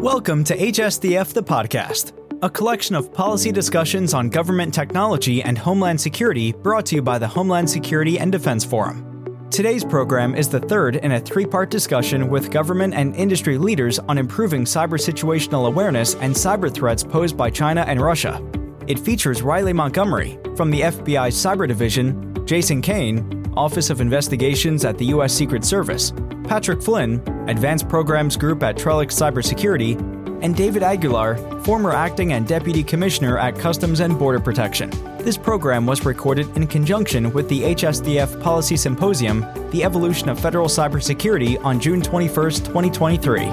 Welcome to HSDF the Podcast, a collection of policy discussions on government technology and homeland security brought to you by the Homeland Security and Defense Forum. Today's program is the third in a three part discussion with government and industry leaders on improving cyber situational awareness and cyber threats posed by China and Russia. It features Riley Montgomery from the FBI's Cyber Division, Jason Kane, Office of Investigations at the U.S. Secret Service, Patrick Flynn, Advanced Programs Group at Trellix Cybersecurity, and David Aguilar, former acting and deputy commissioner at Customs and Border Protection. This program was recorded in conjunction with the HSDF Policy Symposium, The Evolution of Federal Cybersecurity on June 21, 2023.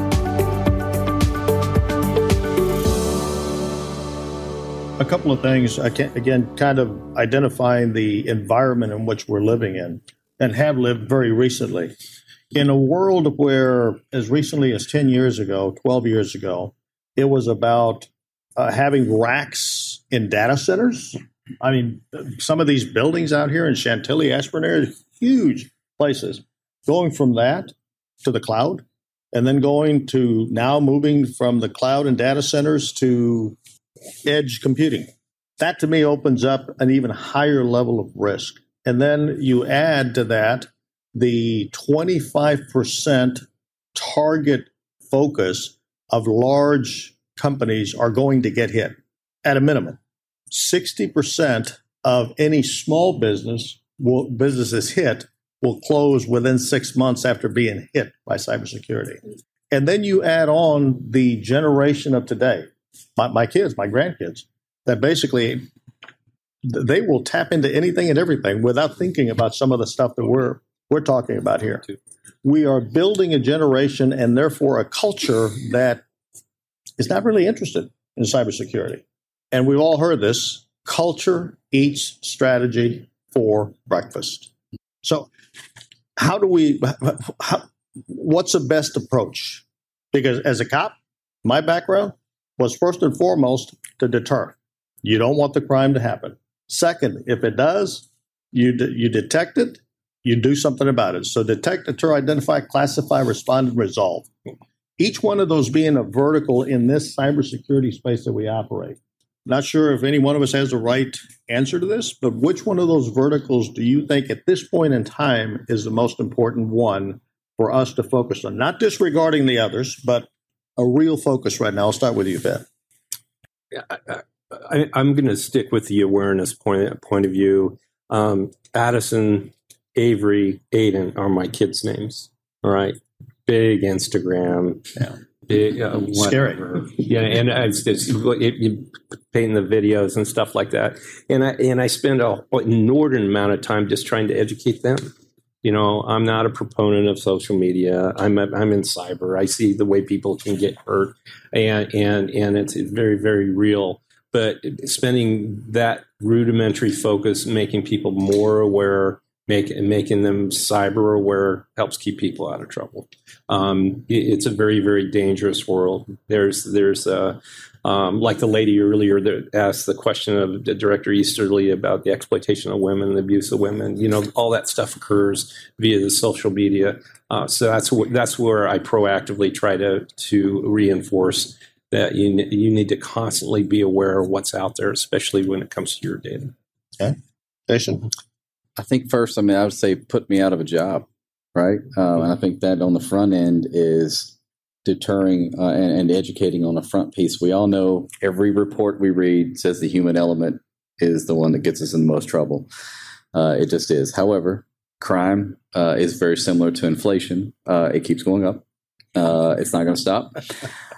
A couple of things, again, kind of identifying the environment in which we're living in and have lived very recently in a world where, as recently as 10 years ago, 12 years ago, it was about uh, having racks in data centers. I mean, some of these buildings out here in Chantilly, Ashburn Esplanade, huge places. Going from that to the cloud, and then going to now moving from the cloud and data centers to edge computing. That to me opens up an even higher level of risk. And then you add to that the 25% target focus of large companies are going to get hit at a minimum. 60% of any small business will, businesses hit will close within six months after being hit by cybersecurity. And then you add on the generation of today, my, my kids, my grandkids, that basically they will tap into anything and everything without thinking about some of the stuff that we're we're talking about here. We are building a generation and therefore a culture that is not really interested in cybersecurity. And we've all heard this culture eats strategy for breakfast. So, how do we, how, what's the best approach? Because as a cop, my background was first and foremost to deter. You don't want the crime to happen. Second, if it does, you, de- you detect it you do something about it. So detect, deter, identify, classify, respond, and resolve. Each one of those being a vertical in this cybersecurity space that we operate. Not sure if any one of us has the right answer to this, but which one of those verticals do you think at this point in time is the most important one for us to focus on? Not disregarding the others, but a real focus right now. I'll start with you, Ben. Yeah, I, am going to stick with the awareness point point of view. Um, Addison Avery, Aiden are my kids' names. All right. Big Instagram. Yeah. Big, uh, Scary. Yeah, and it's, it's it, you painting the videos and stuff like that. And I and I spend a, an inordinate amount of time just trying to educate them. You know, I'm not a proponent of social media. I'm a, I'm in cyber. I see the way people can get hurt, and and and it's very very real. But spending that rudimentary focus, making people more aware make, making them cyber aware helps keep people out of trouble. Um, it's a very, very dangerous world. There's, there's a, um, like the lady earlier that asked the question of Director Easterly about the exploitation of women, the abuse of women. You know, all that stuff occurs via the social media. Uh, so that's wh- that's where I proactively try to to reinforce that you you need to constantly be aware of what's out there, especially when it comes to your data. Okay, Jason. I think first, I mean, I would say put me out of a job, right? Um, and I think that on the front end is deterring uh, and, and, educating on the front piece. We all know every report we read says the human element is the one that gets us in the most trouble. Uh, it just is. However, crime uh, is very similar to inflation. Uh, it keeps going up. Uh, it's not going to stop.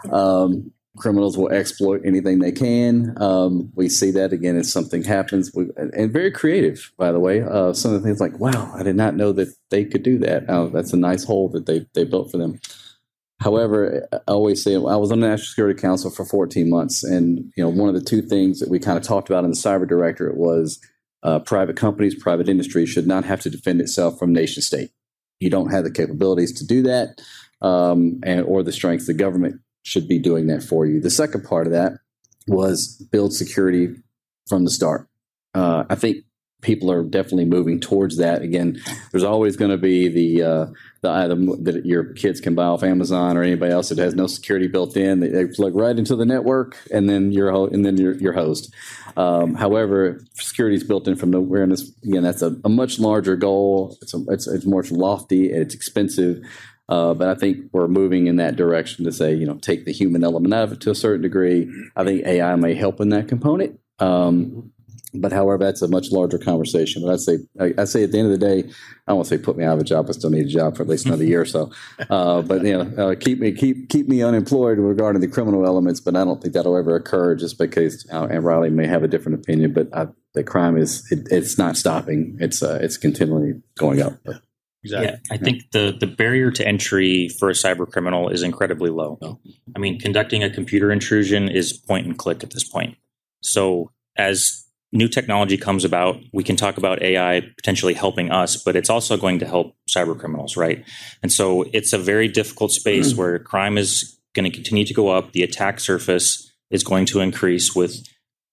Um, criminals will exploit anything they can. Um, we see that again if something happens, we, and very creative, by the way. Uh, some of the things like, "Wow, I did not know that they could do that." Oh, that's a nice hole that they they built for them. However, I always say I was on the National Security Council for 14 months, and you know one of the two things that we kind of talked about in the cyber directorate was uh, private companies, private industry should not have to defend itself from nation state. You don't have the capabilities to do that, um, and or the strength. The government should be doing that for you. The second part of that was build security from the start. Uh, I think people are definitely moving towards that. Again, there's always going to be the uh, the item that your kids can buy off Amazon or anybody else that has no security built in. They, plug right into the network, and then your ho- and then your your host. Um, however, security is built in from the awareness. Again, that's a, a much larger goal. It's a, it's it's more lofty. It's expensive. Uh, but I think we're moving in that direction to say, you know, take the human element out of it to a certain degree. I think AI may help in that component. Um, but however, that's a much larger conversation. But I'd say, I, I say at the end of the day, I won't say put me out of a job. I still need a job for at least another year or so. Uh, but you know, uh, keep me keep keep me unemployed regarding the criminal elements. But I don't think that'll ever occur just because uh, and Riley may have a different opinion. But I, the crime is it, it's not stopping. It's uh, it's continually going up. But, Exactly. Yeah, I think the the barrier to entry for a cyber criminal is incredibly low. I mean, conducting a computer intrusion is point and click at this point. So as new technology comes about, we can talk about AI potentially helping us, but it's also going to help cyber criminals, right? And so it's a very difficult space where crime is going to continue to go up. The attack surface is going to increase with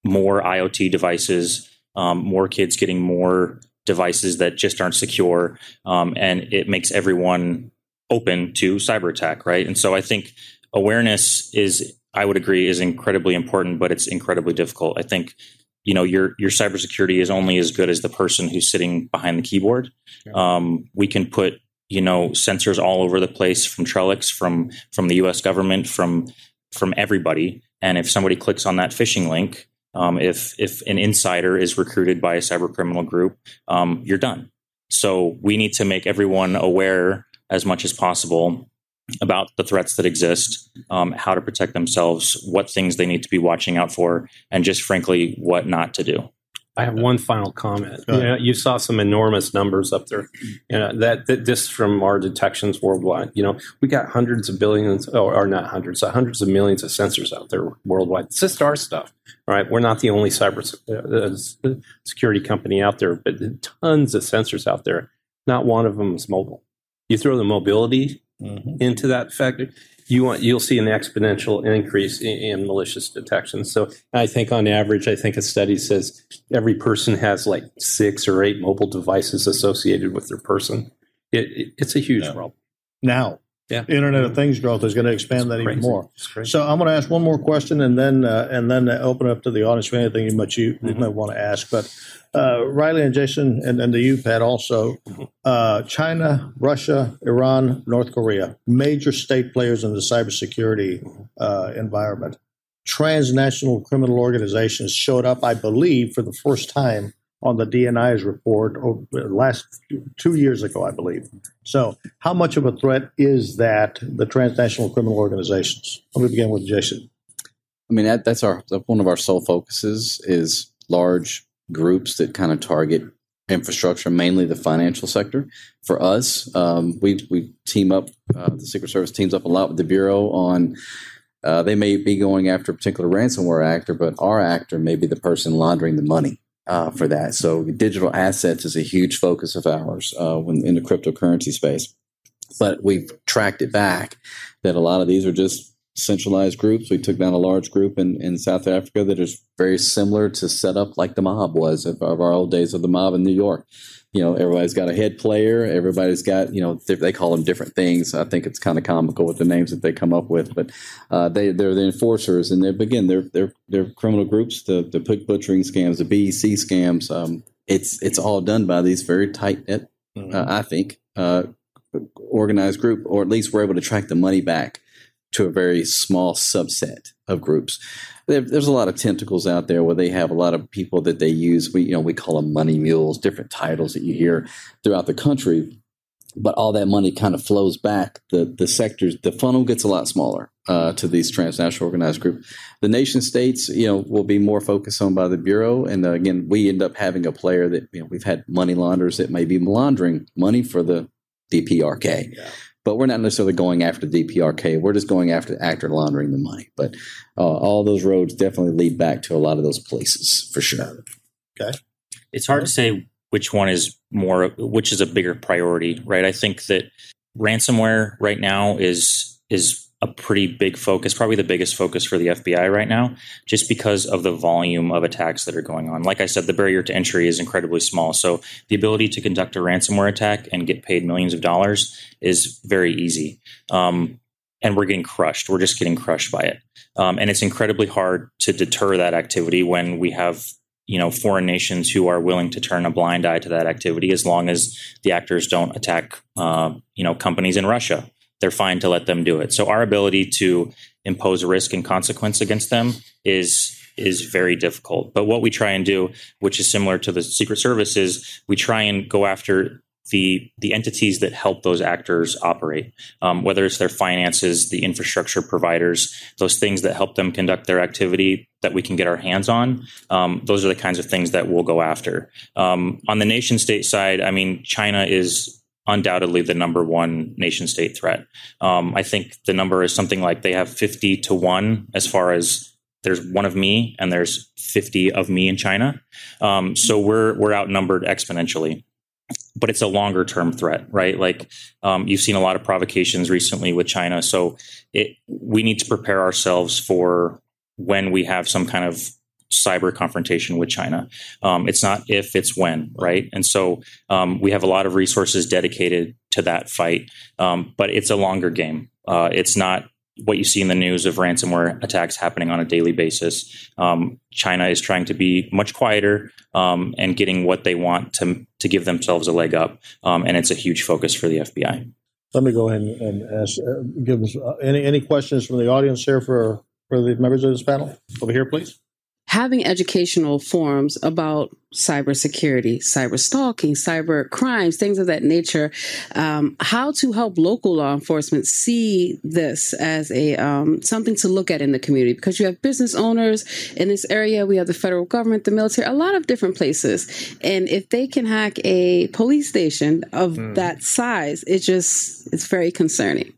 more IoT devices, um, more kids getting more devices that just aren't secure, um, and it makes everyone open to cyber attack, right? And so I think awareness is, I would agree, is incredibly important, but it's incredibly difficult. I think you know your your cybersecurity is only as good as the person who's sitting behind the keyboard. Um, we can put you know sensors all over the place from Trellix, from from the U.S. government, from from everybody, and if somebody clicks on that phishing link, um, if if an insider is recruited by a cyber criminal group, um, you're done. So we need to make everyone aware as much as possible about the threats that exist, um, how to protect themselves, what things they need to be watching out for, and just frankly, what not to do. I have one final comment. You, know, you saw some enormous numbers up there. You know, that, that this from our detections worldwide. You know, we got hundreds of billions, or, or not hundreds, uh, hundreds of millions of sensors out there worldwide. It's just our stuff, right? We're not the only cyber uh, uh, security company out there, but tons of sensors out there. Not one of them is mobile. You throw the mobility Mhm. into that factor, you want you'll see an exponential increase in, in malicious detection. So I think on average, I think a study says every person has like six or eight mobile devices associated with their person. It, it- it's a huge Yeah. problem. Now, Yeah. Internet of Things growth is going to expand that even more. So I'm going to ask one more question, and then uh, and then uh, open up to the audience for anything you much you, you Mhm. might want to ask. But uh, Riley and Jason, and, and to you, Pat, also, uh, China, Russia, Iran, North Korea, major state players in the cybersecurity uh, environment. Transnational criminal organizations showed up, I believe, for the first time on the DNI's report over last two years ago, I believe. So, how much of a threat is that the transnational criminal organizations? Let me begin with Jason. I mean, that, that's our that's one of our sole focuses is large groups that kind of target infrastructure, mainly the financial sector. For us, um, we we team up. Uh, the Secret Service teams up a lot with the bureau on. Uh, they may be going after a particular ransomware actor, but our actor may be the person laundering the money uh, for that. So digital assets is a huge focus of ours uh, when in the cryptocurrency space. But we've tracked it back that a lot of these are just centralized groups. We took down a large group in, in South Africa that is very similar to set up like the mob was of, of our old days of the mob in New York. You know, everybody's got a head player. Everybody's got, you know, they, they call them different things. I think it's kind of comical with the names that they come up with, but uh, they they're the enforcers, and they're again they're they're they're criminal groups. The the pig butchering scams, the BEC scams. Um, it's it's all done by these very tight knit uh, I think, uh, organized group, or at least we're able to track the money back to a very small subset of groups. There, there's a lot of tentacles out there where they have a lot of people that they use. We, you know, we call them money mules, different titles that you hear throughout the country. But all that money kind of flows back. The the sectors, the funnel gets a lot smaller uh, to these transnational organized groups. The nation states, you know, will be more focused on by the bureau. And uh, again, we end up having a player that you know we've had money launderers that may be laundering money for the DPRK. Yeah. But we're not necessarily going after DPRK. We're just going after the actor laundering the money. But uh, all those roads definitely lead back to a lot of those places for sure. Okay. It's hard to say which one is more, which is a bigger priority, right? I think that ransomware right now is is a pretty big focus, probably the biggest focus for the FBI right now, just because of the volume of attacks that are going on. Like I said, the barrier to entry is incredibly small. So the ability to conduct a ransomware attack and get paid millions of dollars is very easy. Um, and we're getting crushed. We're just getting crushed by it. Um, and it's incredibly hard to deter that activity when we have you know foreign nations who are willing to turn a blind eye to that activity as long as the actors don't attack uh, you know companies in Russia they're fine to let them do it. So our ability to impose risk and consequence against them is is very difficult. But what we try and do, which is similar to the Secret Service, is we try and go after the the entities that help those actors operate, um, whether it's their finances, the infrastructure providers, those things that help them conduct their activity that we can get our hands on. Um, those are the kinds of things that we'll go after. Um, on the nation state side, I mean, China is undoubtedly the number one nation state threat. Um, I think the number is something like they have 50 to 1 as far as there's one of me and there's 50 of me in China. Um, so we're we're outnumbered exponentially. But it's a longer term threat, right? Like um, you've seen a lot of provocations recently with China, so it we need to prepare ourselves for when we have some kind of cyber confrontation with China. Um, it's not if, it's when, right? And so um, we have a lot of resources dedicated to that fight, um, but it's a longer game. Uh, it's not what you see in the news of ransomware attacks happening on a daily basis. Um, China is trying to be much quieter um, and getting what they want to to give themselves a leg up, um, and it's a huge focus for the FBI. Let me go ahead and, ask, uh, give us uh, any any questions from the audience here for for the members of this panel over here, please having educational forums about cybersecurity, cyber stalking, cyber crimes, things of that nature, um, how to help local law enforcement see this as a um, something to look at in the community because you have business owners in this area, we have the federal government, the military, a lot of different places, and if they can hack a police station of mm. that size, it just it's very concerning.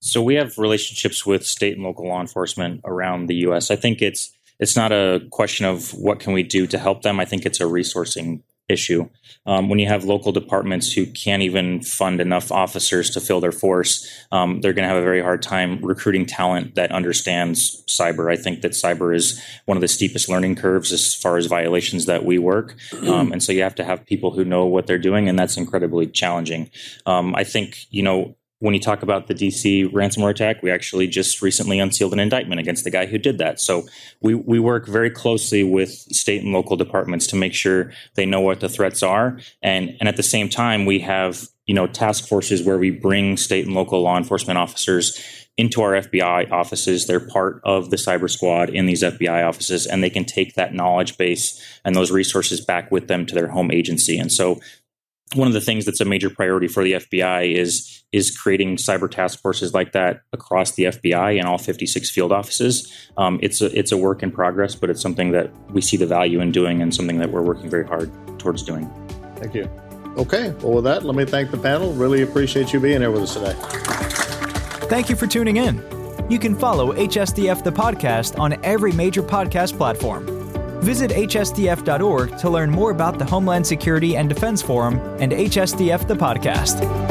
So we have relationships with state and local law enforcement around the U.S. I think it's it's not a question of what can we do to help them. I think it's a resourcing issue. Um, when you have local departments who can't even fund enough officers to fill their force, um, they're going to have a very hard time recruiting talent that understands cyber. I think that cyber is one of the steepest learning curves as far as violations that we work. Um, and so you have to have people who know what they're doing, and that's incredibly challenging. Um, I think, you know, when you talk about the DC ransomware attack, we actually just recently unsealed an indictment against the guy who did that. So we, we work very closely with state and local departments to make sure they know what the threats are. And, and at the same time, we have, you know, task forces where we bring state and local law enforcement officers into our FBI offices. They're part of the cyber squad in these FBI offices, and they can take that knowledge base and those resources back with them to their home agency. And so one of the things that's a major priority for the FBI is is creating cyber task forces like that across the FBI and all 56 field offices. Um, it's a it's a work in progress, but it's something that we see the value in doing and something that we're working very hard towards doing. Thank you. Okay, well, with that, let me thank the panel. Really appreciate you being here with us today. Thank you for tuning in. You can follow HSDF the podcast on every major podcast platform. Visit hsdf.org to learn more about the Homeland Security and Defense Forum and HSDF the podcast.